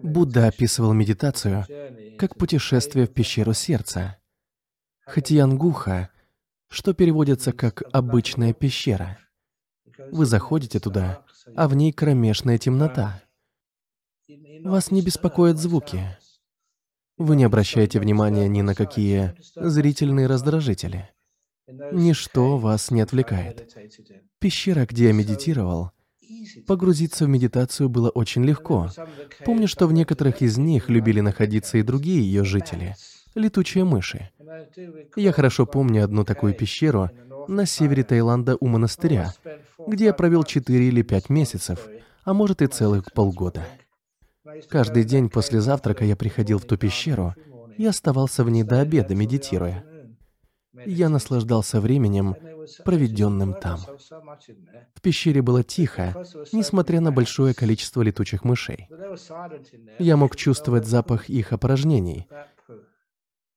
Будда описывал медитацию как путешествие в пещеру сердца. Хатиянгуха, что переводится как «обычная пещера». Вы заходите туда, а в ней кромешная темнота. Вас не беспокоят звуки. Вы не обращаете внимания ни на какие зрительные раздражители. Ничто вас не отвлекает. Пещера, где я медитировал, погрузиться в медитацию было очень легко. Помню, что в некоторых из них любили находиться и другие ее жители — летучие мыши. Я хорошо помню одну такую пещеру на севере Таиланда у монастыря, где я провел 4 или 5 месяцев, а может и целых полгода. Каждый день после завтрака я приходил в ту пещеру и оставался в ней до обеда, медитируя. Я наслаждался временем, проведенным там. В пещере было тихо, несмотря на большое количество летучих мышей. Я мог чувствовать запах их опорожнений.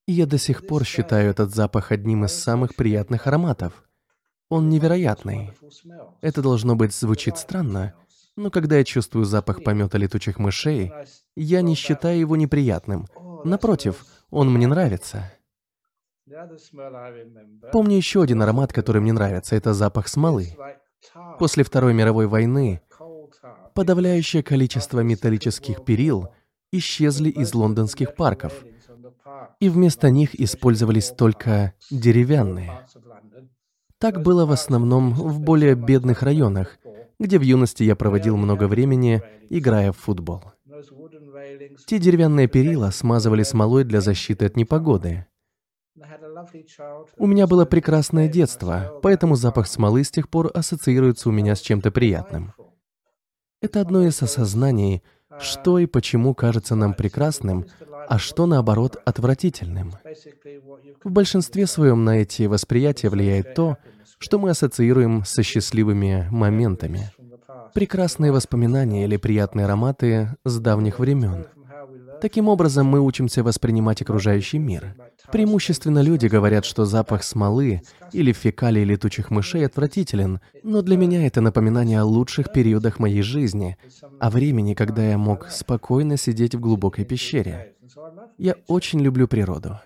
И я до сих пор считаю этот запах одним из самых приятных ароматов. Он невероятный. Это должно быть звучит странно, но когда я чувствую запах помета летучих мышей, я не считаю его неприятным. Напротив, он мне нравится. Помню еще один аромат, который мне нравится. Это запах смолы. После Второй мировой войны подавляющее количество металлических перил исчезли из лондонских парков, и вместо них использовались только деревянные. Так было в основном в более бедных районах, где в юности я проводил много времени, играя в футбол. Те деревянные перила смазывали смолой для защиты от непогоды. У меня было прекрасное детство, поэтому запах смолы с тех пор ассоциируется у меня с чем-то приятным. Это одно из осознаний, что и почему кажется нам прекрасным, а что, наоборот, отвратительным. В большинстве своем на эти восприятия влияет то, что мы ассоциируем со счастливыми моментами. Прекрасные воспоминания или приятные ароматы с давних времен. Таким образом, мы учимся воспринимать окружающий мир. Преимущественно люди говорят, что запах смолы или фекалий летучих мышей отвратителен, но для меня это напоминание о лучших периодах моей жизни, о времени, когда я мог спокойно сидеть в глубокой пещере. Я очень люблю природу.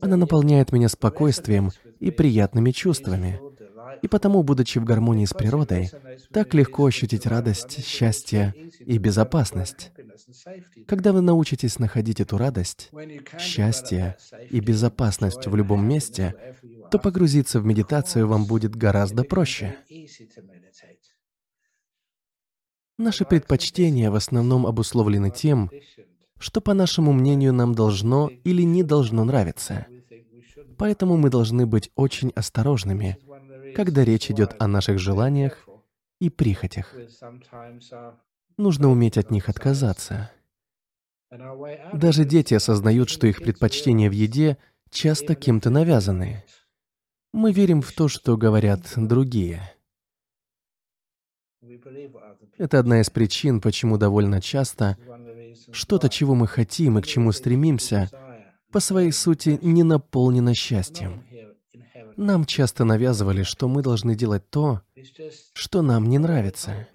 Она наполняет меня спокойствием и приятными чувствами. И потому, будучи в гармонии с природой, так легко ощутить радость, счастье и безопасность. Когда вы научитесь находить эту радость, счастье и безопасность в любом месте, то погрузиться в медитацию вам будет гораздо проще. Наши предпочтения в основном обусловлены тем, что, по нашему мнению, нам должно или не должно нравиться. Поэтому мы должны быть очень осторожными, когда речь идет о наших желаниях и прихотях. Нужно уметь от них отказаться. Даже дети осознают, что их предпочтения в еде часто кем-то навязаны. Мы верим в то, что говорят другие. Это одна из причин, почему довольно часто что-то, чего мы хотим и к чему стремимся, по своей сути не наполнено счастьем. Нам часто навязывали, что мы должны делать то, что нам не нравится.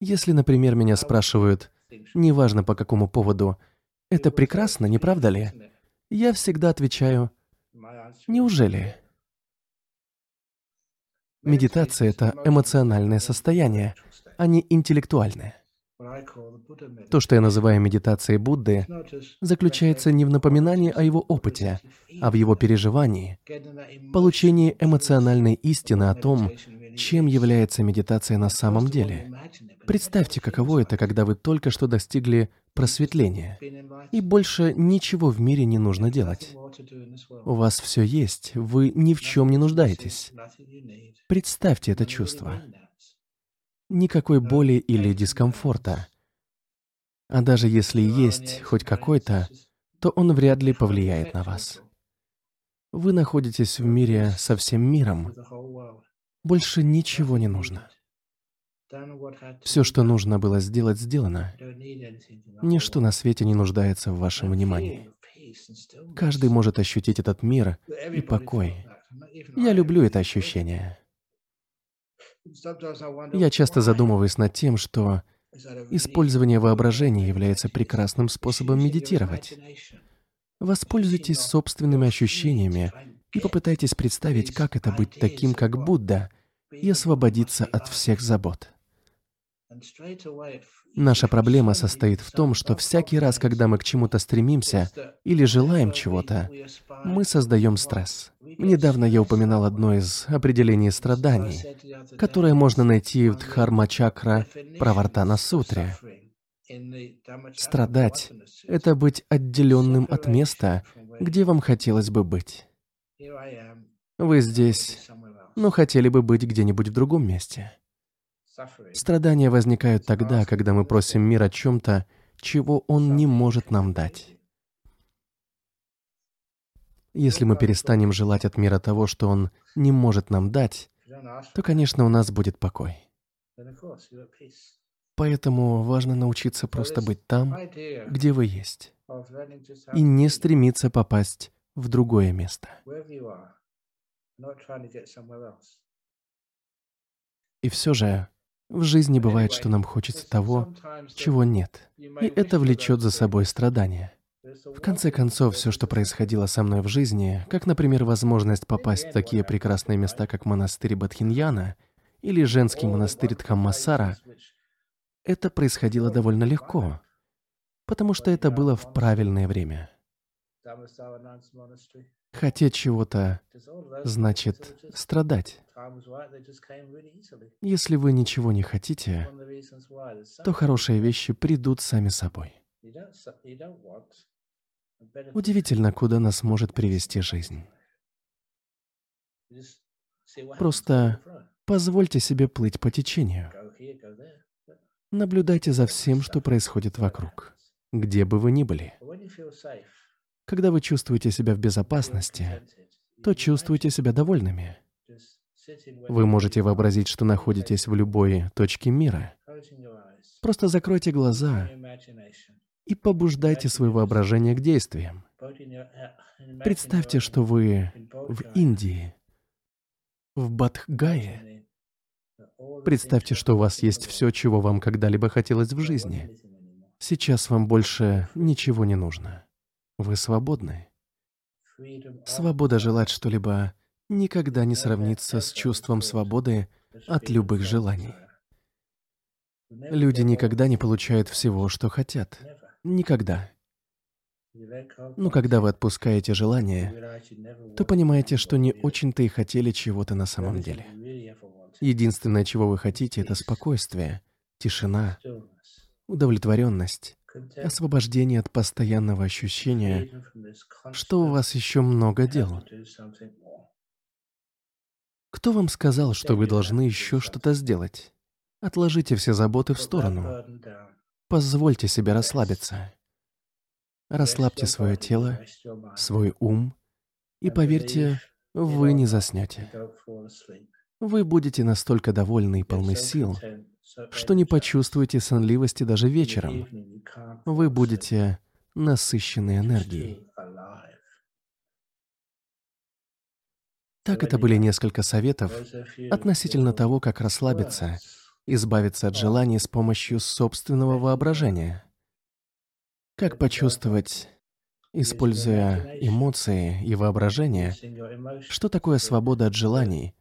Если, например, меня спрашивают, неважно по какому поводу, это прекрасно, не правда ли? Я всегда отвечаю, неужели? Медитация — это эмоциональное состояние, а не интеллектуальное. То, что я называю медитацией Будды, заключается не в напоминании о его опыте, а в его переживании, получении эмоциональной истины о том, чем является медитация на самом деле. Представьте, каково это, когда вы только что достигли просветления, и больше ничего в мире не нужно делать. У вас все есть, вы ни в чем не нуждаетесь. Представьте это чувство никакой боли или дискомфорта. А даже если есть хоть какой-то, то он вряд ли повлияет на вас. Вы находитесь в мире со всем миром. Больше ничего не нужно. Все, что нужно было сделать, сделано. Ничто на свете не нуждается в вашем внимании. Каждый может ощутить этот мир и покой. Я люблю это ощущение. Я часто задумываюсь над тем, что использование воображения является прекрасным способом медитировать. Воспользуйтесь собственными ощущениями и попытайтесь представить, как это быть таким, как Будда, и освободиться от всех забот. Наша проблема состоит в том, что всякий раз, когда мы к чему-то стремимся или желаем чего-то, мы создаем стресс. Недавно я упоминал одно из определений страданий, которое можно найти в Дхарма-чакра Правартана Сутре. Страдать — это быть отделенным от места, где вам хотелось бы быть. Вы здесь, но хотели бы быть где-нибудь в другом месте. Страдания возникают тогда, когда мы просим мир о чем-то, чего он не может нам дать. Если мы перестанем желать от мира того, что он не может нам дать, то, конечно, у нас будет покой. Поэтому важно научиться просто быть там, где вы есть, и не стремиться попасть в другое место. И все же, в жизни бывает, что нам хочется того, чего нет, и это влечет за собой страдания. В конце концов, все, что происходило со мной в жизни, как, например, возможность попасть в такие прекрасные места, как монастырь Бадхиньяна или женский монастырь Дхаммасара, это происходило довольно легко, потому что это было в правильное время. Хотеть чего-то значит страдать. Если вы ничего не хотите, то хорошие вещи придут сами собой. Удивительно, куда нас может привести жизнь. Просто позвольте себе плыть по течению. Наблюдайте за всем, что происходит вокруг, где бы вы ни были. Когда вы чувствуете себя в безопасности, то чувствуете себя довольными. Вы можете вообразить, что находитесь в любой точке мира. Просто закройте глаза и побуждайте свое воображение к действиям. Представьте, что вы в Индии, в Бадхгае. Представьте, что у вас есть все, чего вам когда-либо хотелось в жизни. Сейчас вам больше ничего не нужно. Вы свободны. Свобода желать что-либо никогда не сравнится с чувством свободы от любых желаний. Люди никогда не получают всего, что хотят. Никогда. Но когда вы отпускаете желание, то понимаете, что не очень-то и хотели чего-то на самом деле. Единственное, чего вы хотите, это спокойствие, тишина, удовлетворенность, освобождение от постоянного ощущения, что у вас еще много дел. Кто вам сказал, что вы должны еще что-то сделать? Отложите все заботы в сторону. Позвольте себе расслабиться. Расслабьте свое тело, свой ум, и поверьте, вы не заснете. Вы будете настолько довольны и полны сил, что не почувствуете сонливости даже вечером. Вы будете насыщены энергией. Так это были несколько советов относительно того, как расслабиться, избавиться от желаний с помощью собственного воображения. Как почувствовать, используя эмоции и воображение, что такое свобода от желаний,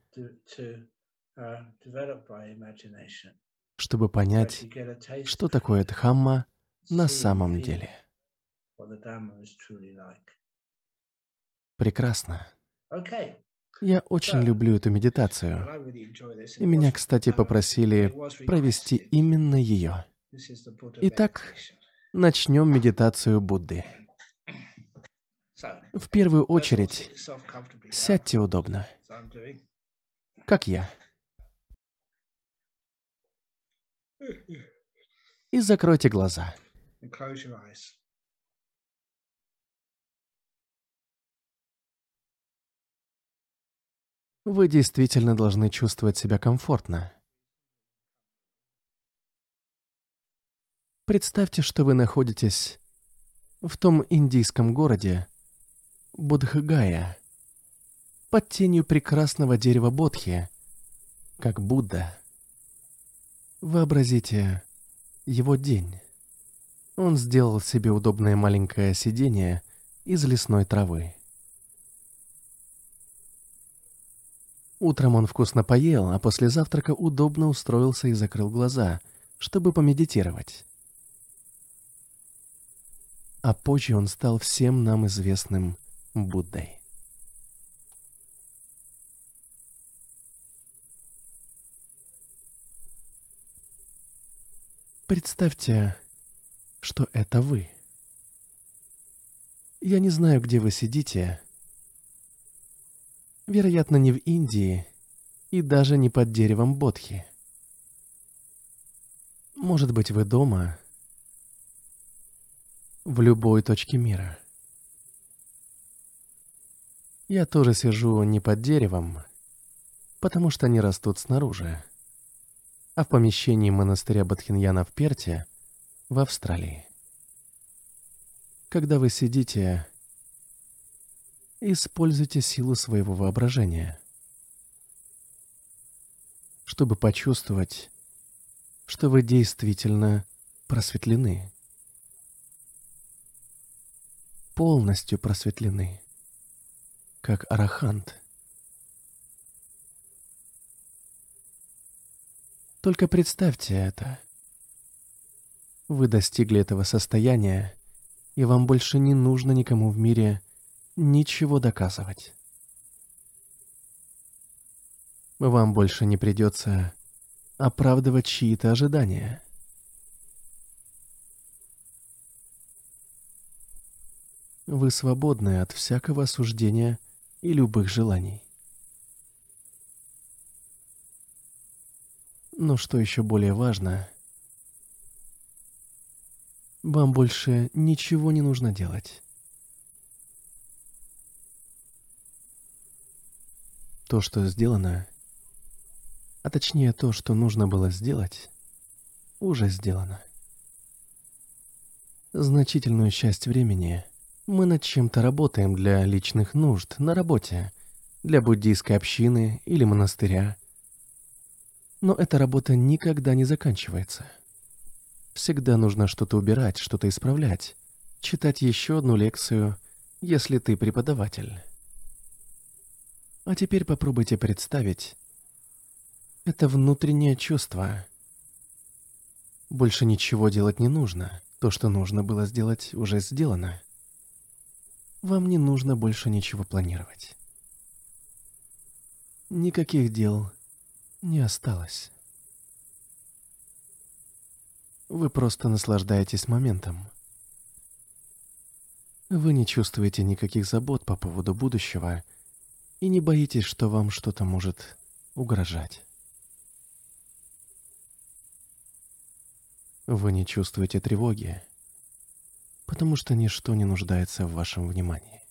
чтобы понять, что такое Дхамма на самом деле. Прекрасно. Я очень люблю эту медитацию. И меня, кстати, попросили провести именно ее. Итак, начнем медитацию Будды. В первую очередь, сядьте удобно, как я. И закройте глаза. Вы действительно должны чувствовать себя комфортно. Представьте, что вы находитесь в том индийском городе Будхгая, под тенью прекрасного дерева Бодхи, как Будда. Вообразите его день. Он сделал себе удобное маленькое сиденье из лесной травы. Утром он вкусно поел, а после завтрака удобно устроился и закрыл глаза, чтобы помедитировать. А позже он стал всем нам известным Буддой. Представьте, что это вы. Я не знаю, где вы сидите. Вероятно, не в Индии и даже не под деревом Бодхи. Может быть, вы дома, в любой точке мира. Я тоже сижу не под деревом, потому что они растут снаружи а в помещении монастыря Бадхиньяна в Перте, в Австралии. Когда вы сидите, используйте силу своего воображения, чтобы почувствовать, что вы действительно просветлены, полностью просветлены, как арахант – Только представьте это. Вы достигли этого состояния, и вам больше не нужно никому в мире ничего доказывать. Вам больше не придется оправдывать чьи-то ожидания. Вы свободны от всякого осуждения и любых желаний. Но что еще более важно, вам больше ничего не нужно делать. То, что сделано, а точнее то, что нужно было сделать, уже сделано. Значительную часть времени мы над чем-то работаем для личных нужд на работе, для буддийской общины или монастыря – но эта работа никогда не заканчивается. Всегда нужно что-то убирать, что-то исправлять, читать еще одну лекцию, если ты преподаватель. А теперь попробуйте представить это внутреннее чувство. Больше ничего делать не нужно. То, что нужно было сделать, уже сделано. Вам не нужно больше ничего планировать. Никаких дел не осталось. Вы просто наслаждаетесь моментом. Вы не чувствуете никаких забот по поводу будущего и не боитесь, что вам что-то может угрожать. Вы не чувствуете тревоги, потому что ничто не нуждается в вашем внимании.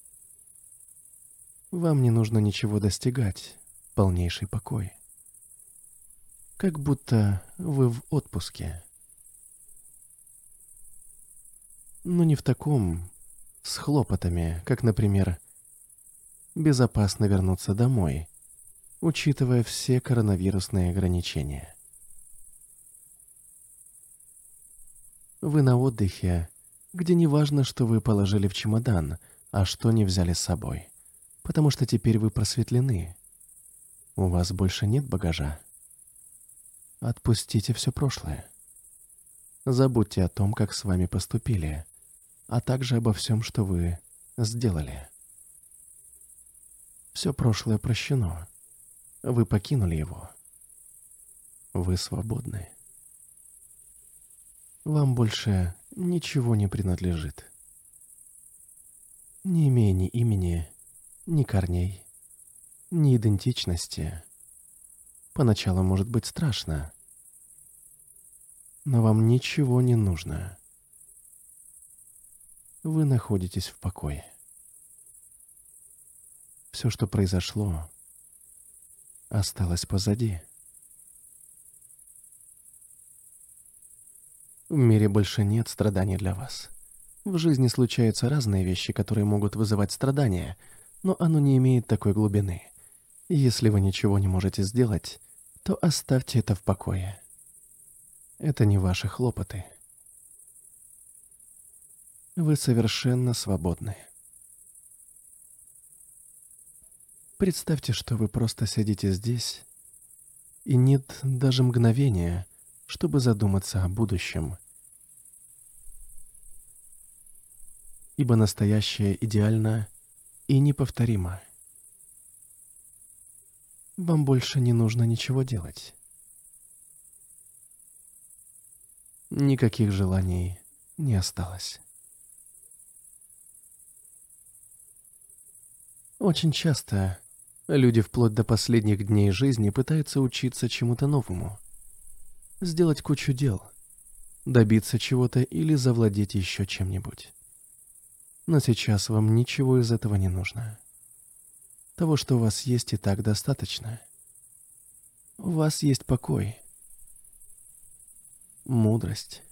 Вам не нужно ничего достигать, полнейший покой как будто вы в отпуске. Но не в таком, с хлопотами, как, например, безопасно вернуться домой, учитывая все коронавирусные ограничения. Вы на отдыхе, где не важно, что вы положили в чемодан, а что не взяли с собой, потому что теперь вы просветлены. У вас больше нет багажа. Отпустите все прошлое. Забудьте о том, как с вами поступили, а также обо всем, что вы сделали. Все прошлое прощено. Вы покинули его. Вы свободны. Вам больше ничего не принадлежит. Не имея ни имени, ни корней, ни идентичности. Поначалу может быть страшно, но вам ничего не нужно. Вы находитесь в покое. Все, что произошло, осталось позади. В мире больше нет страданий для вас. В жизни случаются разные вещи, которые могут вызывать страдания, но оно не имеет такой глубины. Если вы ничего не можете сделать, то оставьте это в покое. Это не ваши хлопоты. Вы совершенно свободны. Представьте, что вы просто сидите здесь, и нет даже мгновения, чтобы задуматься о будущем. Ибо настоящее идеально и неповторимо. Вам больше не нужно ничего делать. Никаких желаний не осталось. Очень часто люди вплоть до последних дней жизни пытаются учиться чему-то новому, сделать кучу дел, добиться чего-то или завладеть еще чем-нибудь. Но сейчас вам ничего из этого не нужно. Того, что у вас есть, и так достаточно. У вас есть покой, мудрость,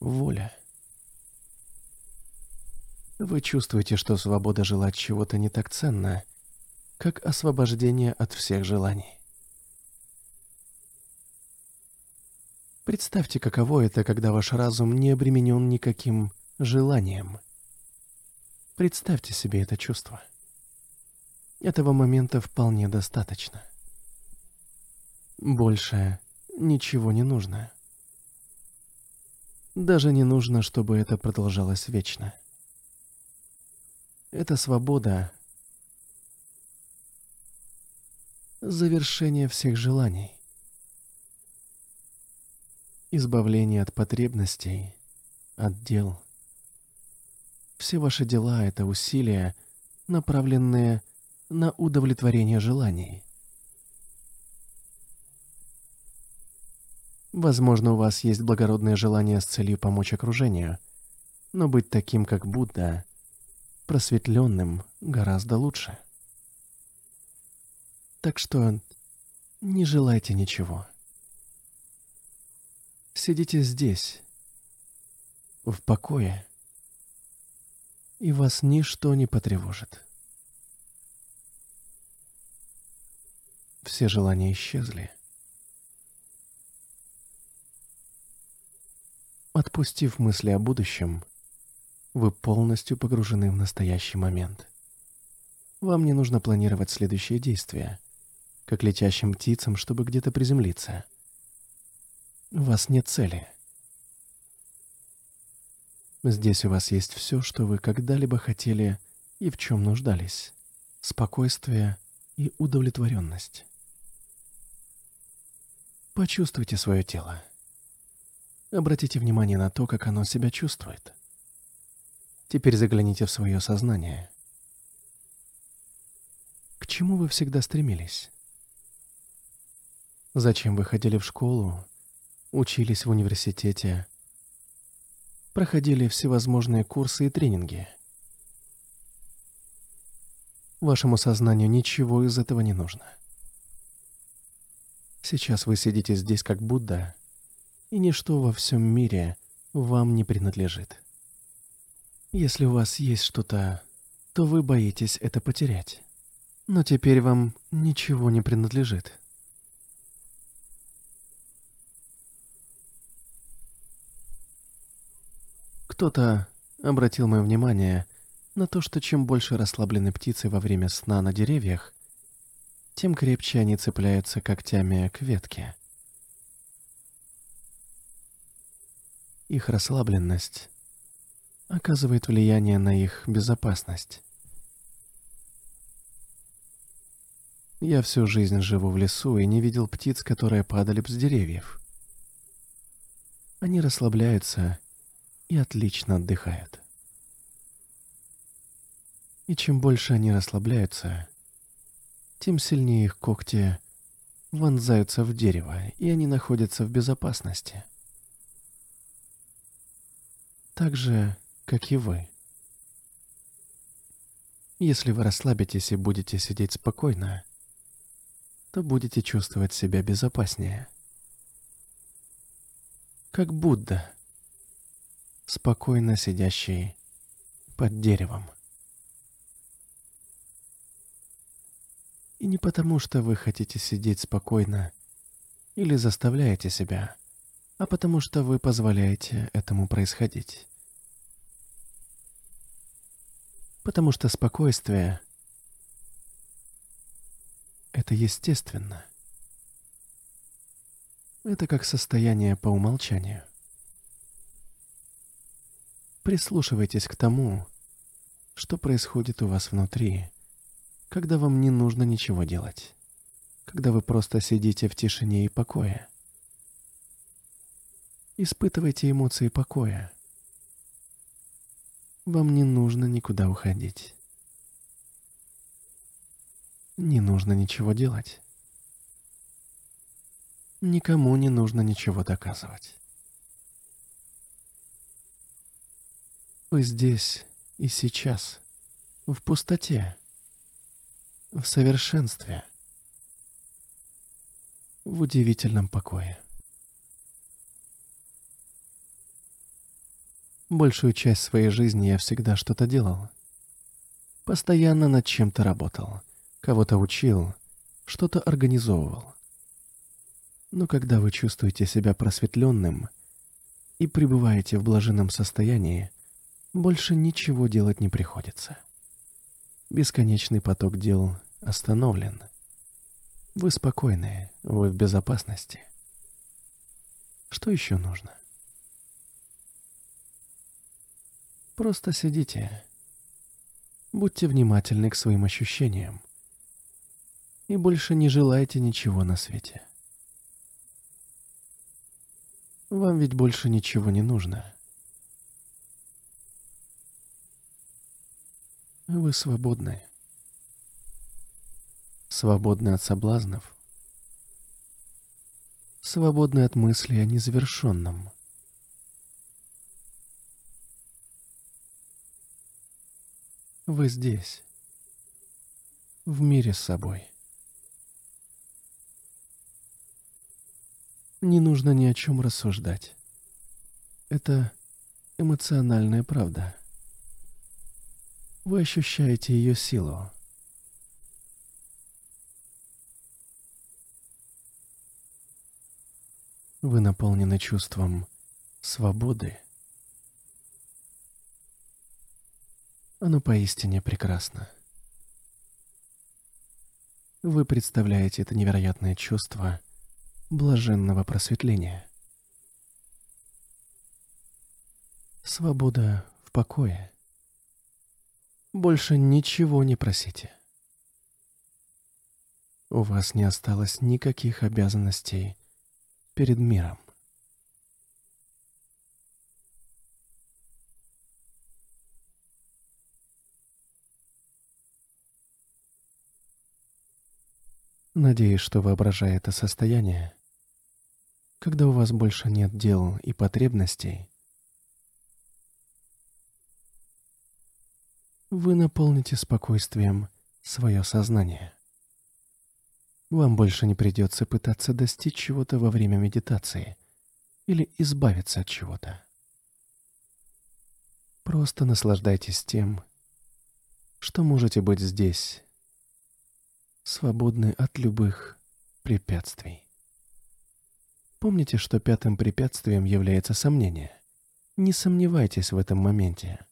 воля. Вы чувствуете, что свобода желать чего-то не так ценна, как освобождение от всех желаний. Представьте, каково это, когда ваш разум не обременен никаким желанием. Представьте себе это чувство. Этого момента вполне достаточно. Больше ничего не нужно. Даже не нужно, чтобы это продолжалось вечно. Это свобода. Завершение всех желаний. Избавление от потребностей, от дел. Все ваши дела — это усилия, направленные на удовлетворение желаний. Возможно, у вас есть благородное желание с целью помочь окружению, но быть таким, как Будда, просветленным гораздо лучше. Так что не желайте ничего. Сидите здесь, в покое, и вас ничто не потревожит. Все желания исчезли. Отпустив мысли о будущем, вы полностью погружены в настоящий момент. Вам не нужно планировать следующие действия, как летящим птицам, чтобы где-то приземлиться. У вас нет цели. Здесь у вас есть все, что вы когда-либо хотели и в чем нуждались. Спокойствие и удовлетворенность. Почувствуйте свое тело. Обратите внимание на то, как оно себя чувствует. Теперь загляните в свое сознание. К чему вы всегда стремились? Зачем вы ходили в школу, учились в университете, проходили всевозможные курсы и тренинги? Вашему сознанию ничего из этого не нужно. Сейчас вы сидите здесь как Будда, и ничто во всем мире вам не принадлежит. Если у вас есть что-то, то вы боитесь это потерять. Но теперь вам ничего не принадлежит. Кто-то обратил мое внимание на то, что чем больше расслаблены птицы во время сна на деревьях, тем крепче они цепляются когтями к ветке. Их расслабленность оказывает влияние на их безопасность. Я всю жизнь живу в лесу и не видел птиц, которые падали с деревьев. Они расслабляются и отлично отдыхают. И чем больше они расслабляются, тем сильнее их когти вонзаются в дерево, и они находятся в безопасности. Так же, как и вы. Если вы расслабитесь и будете сидеть спокойно, то будете чувствовать себя безопаснее. Как Будда, спокойно сидящий под деревом. И не потому, что вы хотите сидеть спокойно или заставляете себя, а потому что вы позволяете этому происходить. Потому что спокойствие — это естественно. Это как состояние по умолчанию. Прислушивайтесь к тому, что происходит у вас внутри, когда вам не нужно ничего делать, когда вы просто сидите в тишине и покое. Испытывайте эмоции покоя. Вам не нужно никуда уходить. Не нужно ничего делать. Никому не нужно ничего доказывать. Вы здесь и сейчас, в пустоте, в совершенстве, в удивительном покое. Большую часть своей жизни я всегда что-то делал. Постоянно над чем-то работал, кого-то учил, что-то организовывал. Но когда вы чувствуете себя просветленным и пребываете в блаженном состоянии, больше ничего делать не приходится. Бесконечный поток дел остановлен. Вы спокойны, вы в безопасности. Что еще нужно? Просто сидите. Будьте внимательны к своим ощущениям. И больше не желайте ничего на свете. Вам ведь больше ничего не нужно. Вы свободны. Свободны от соблазнов. Свободны от мыслей о незавершенном. Вы здесь, в мире с собой. Не нужно ни о чем рассуждать. Это эмоциональная правда. Вы ощущаете ее силу. Вы наполнены чувством свободы. Оно поистине прекрасно. Вы представляете это невероятное чувство блаженного просветления. Свобода в покое. Больше ничего не просите. У вас не осталось никаких обязанностей перед миром. Надеюсь, что воображая это состояние, когда у вас больше нет дел и потребностей, вы наполните спокойствием свое сознание. Вам больше не придется пытаться достичь чего-то во время медитации или избавиться от чего-то. Просто наслаждайтесь тем, что можете быть здесь, свободны от любых препятствий. Помните, что пятым препятствием является сомнение. Не сомневайтесь в этом моменте.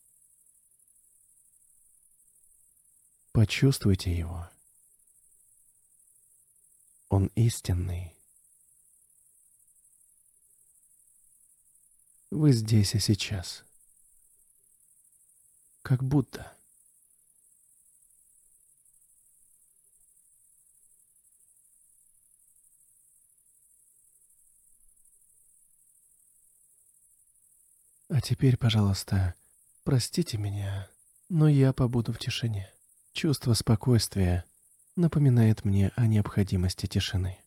Почувствуйте его. Он истинный. Вы здесь и сейчас. Как будто. А теперь, пожалуйста, простите меня, но я побуду в тишине. Чувство спокойствия напоминает мне о необходимости тишины.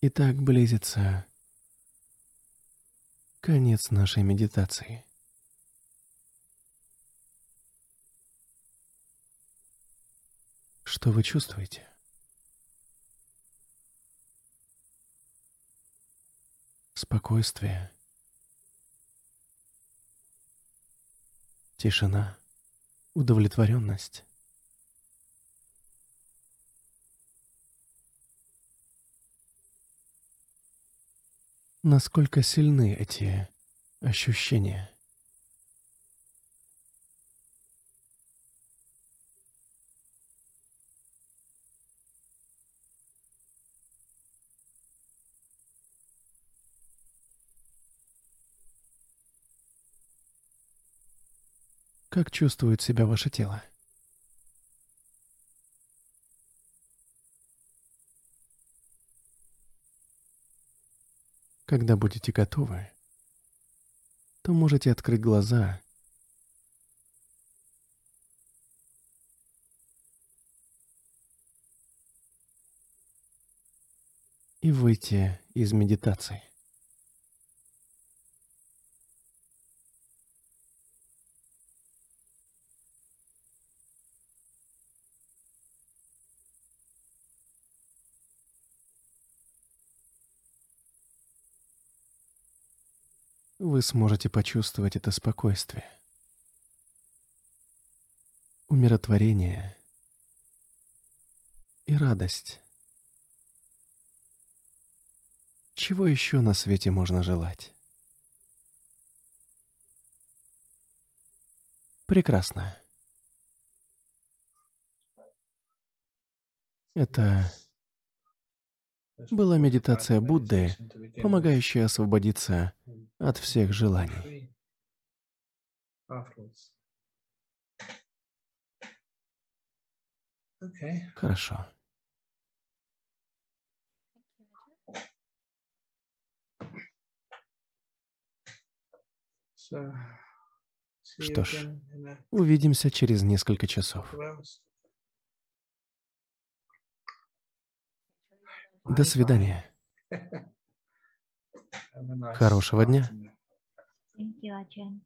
Итак, близится конец нашей медитации. Что вы чувствуете? Спокойствие. Тишина. Удовлетворенность. Насколько сильны эти ощущения? Как чувствует себя ваше тело? Когда будете готовы, то можете открыть глаза и выйти из медитации. Вы сможете почувствовать это спокойствие, умиротворение и радость. Чего еще на свете можно желать? Прекрасно. Это была медитация Будды, помогающая освободиться от всех желаний. Хорошо. Что ж, увидимся через несколько часов. До свидания. Хорошего дня. Thank you, Ajahn.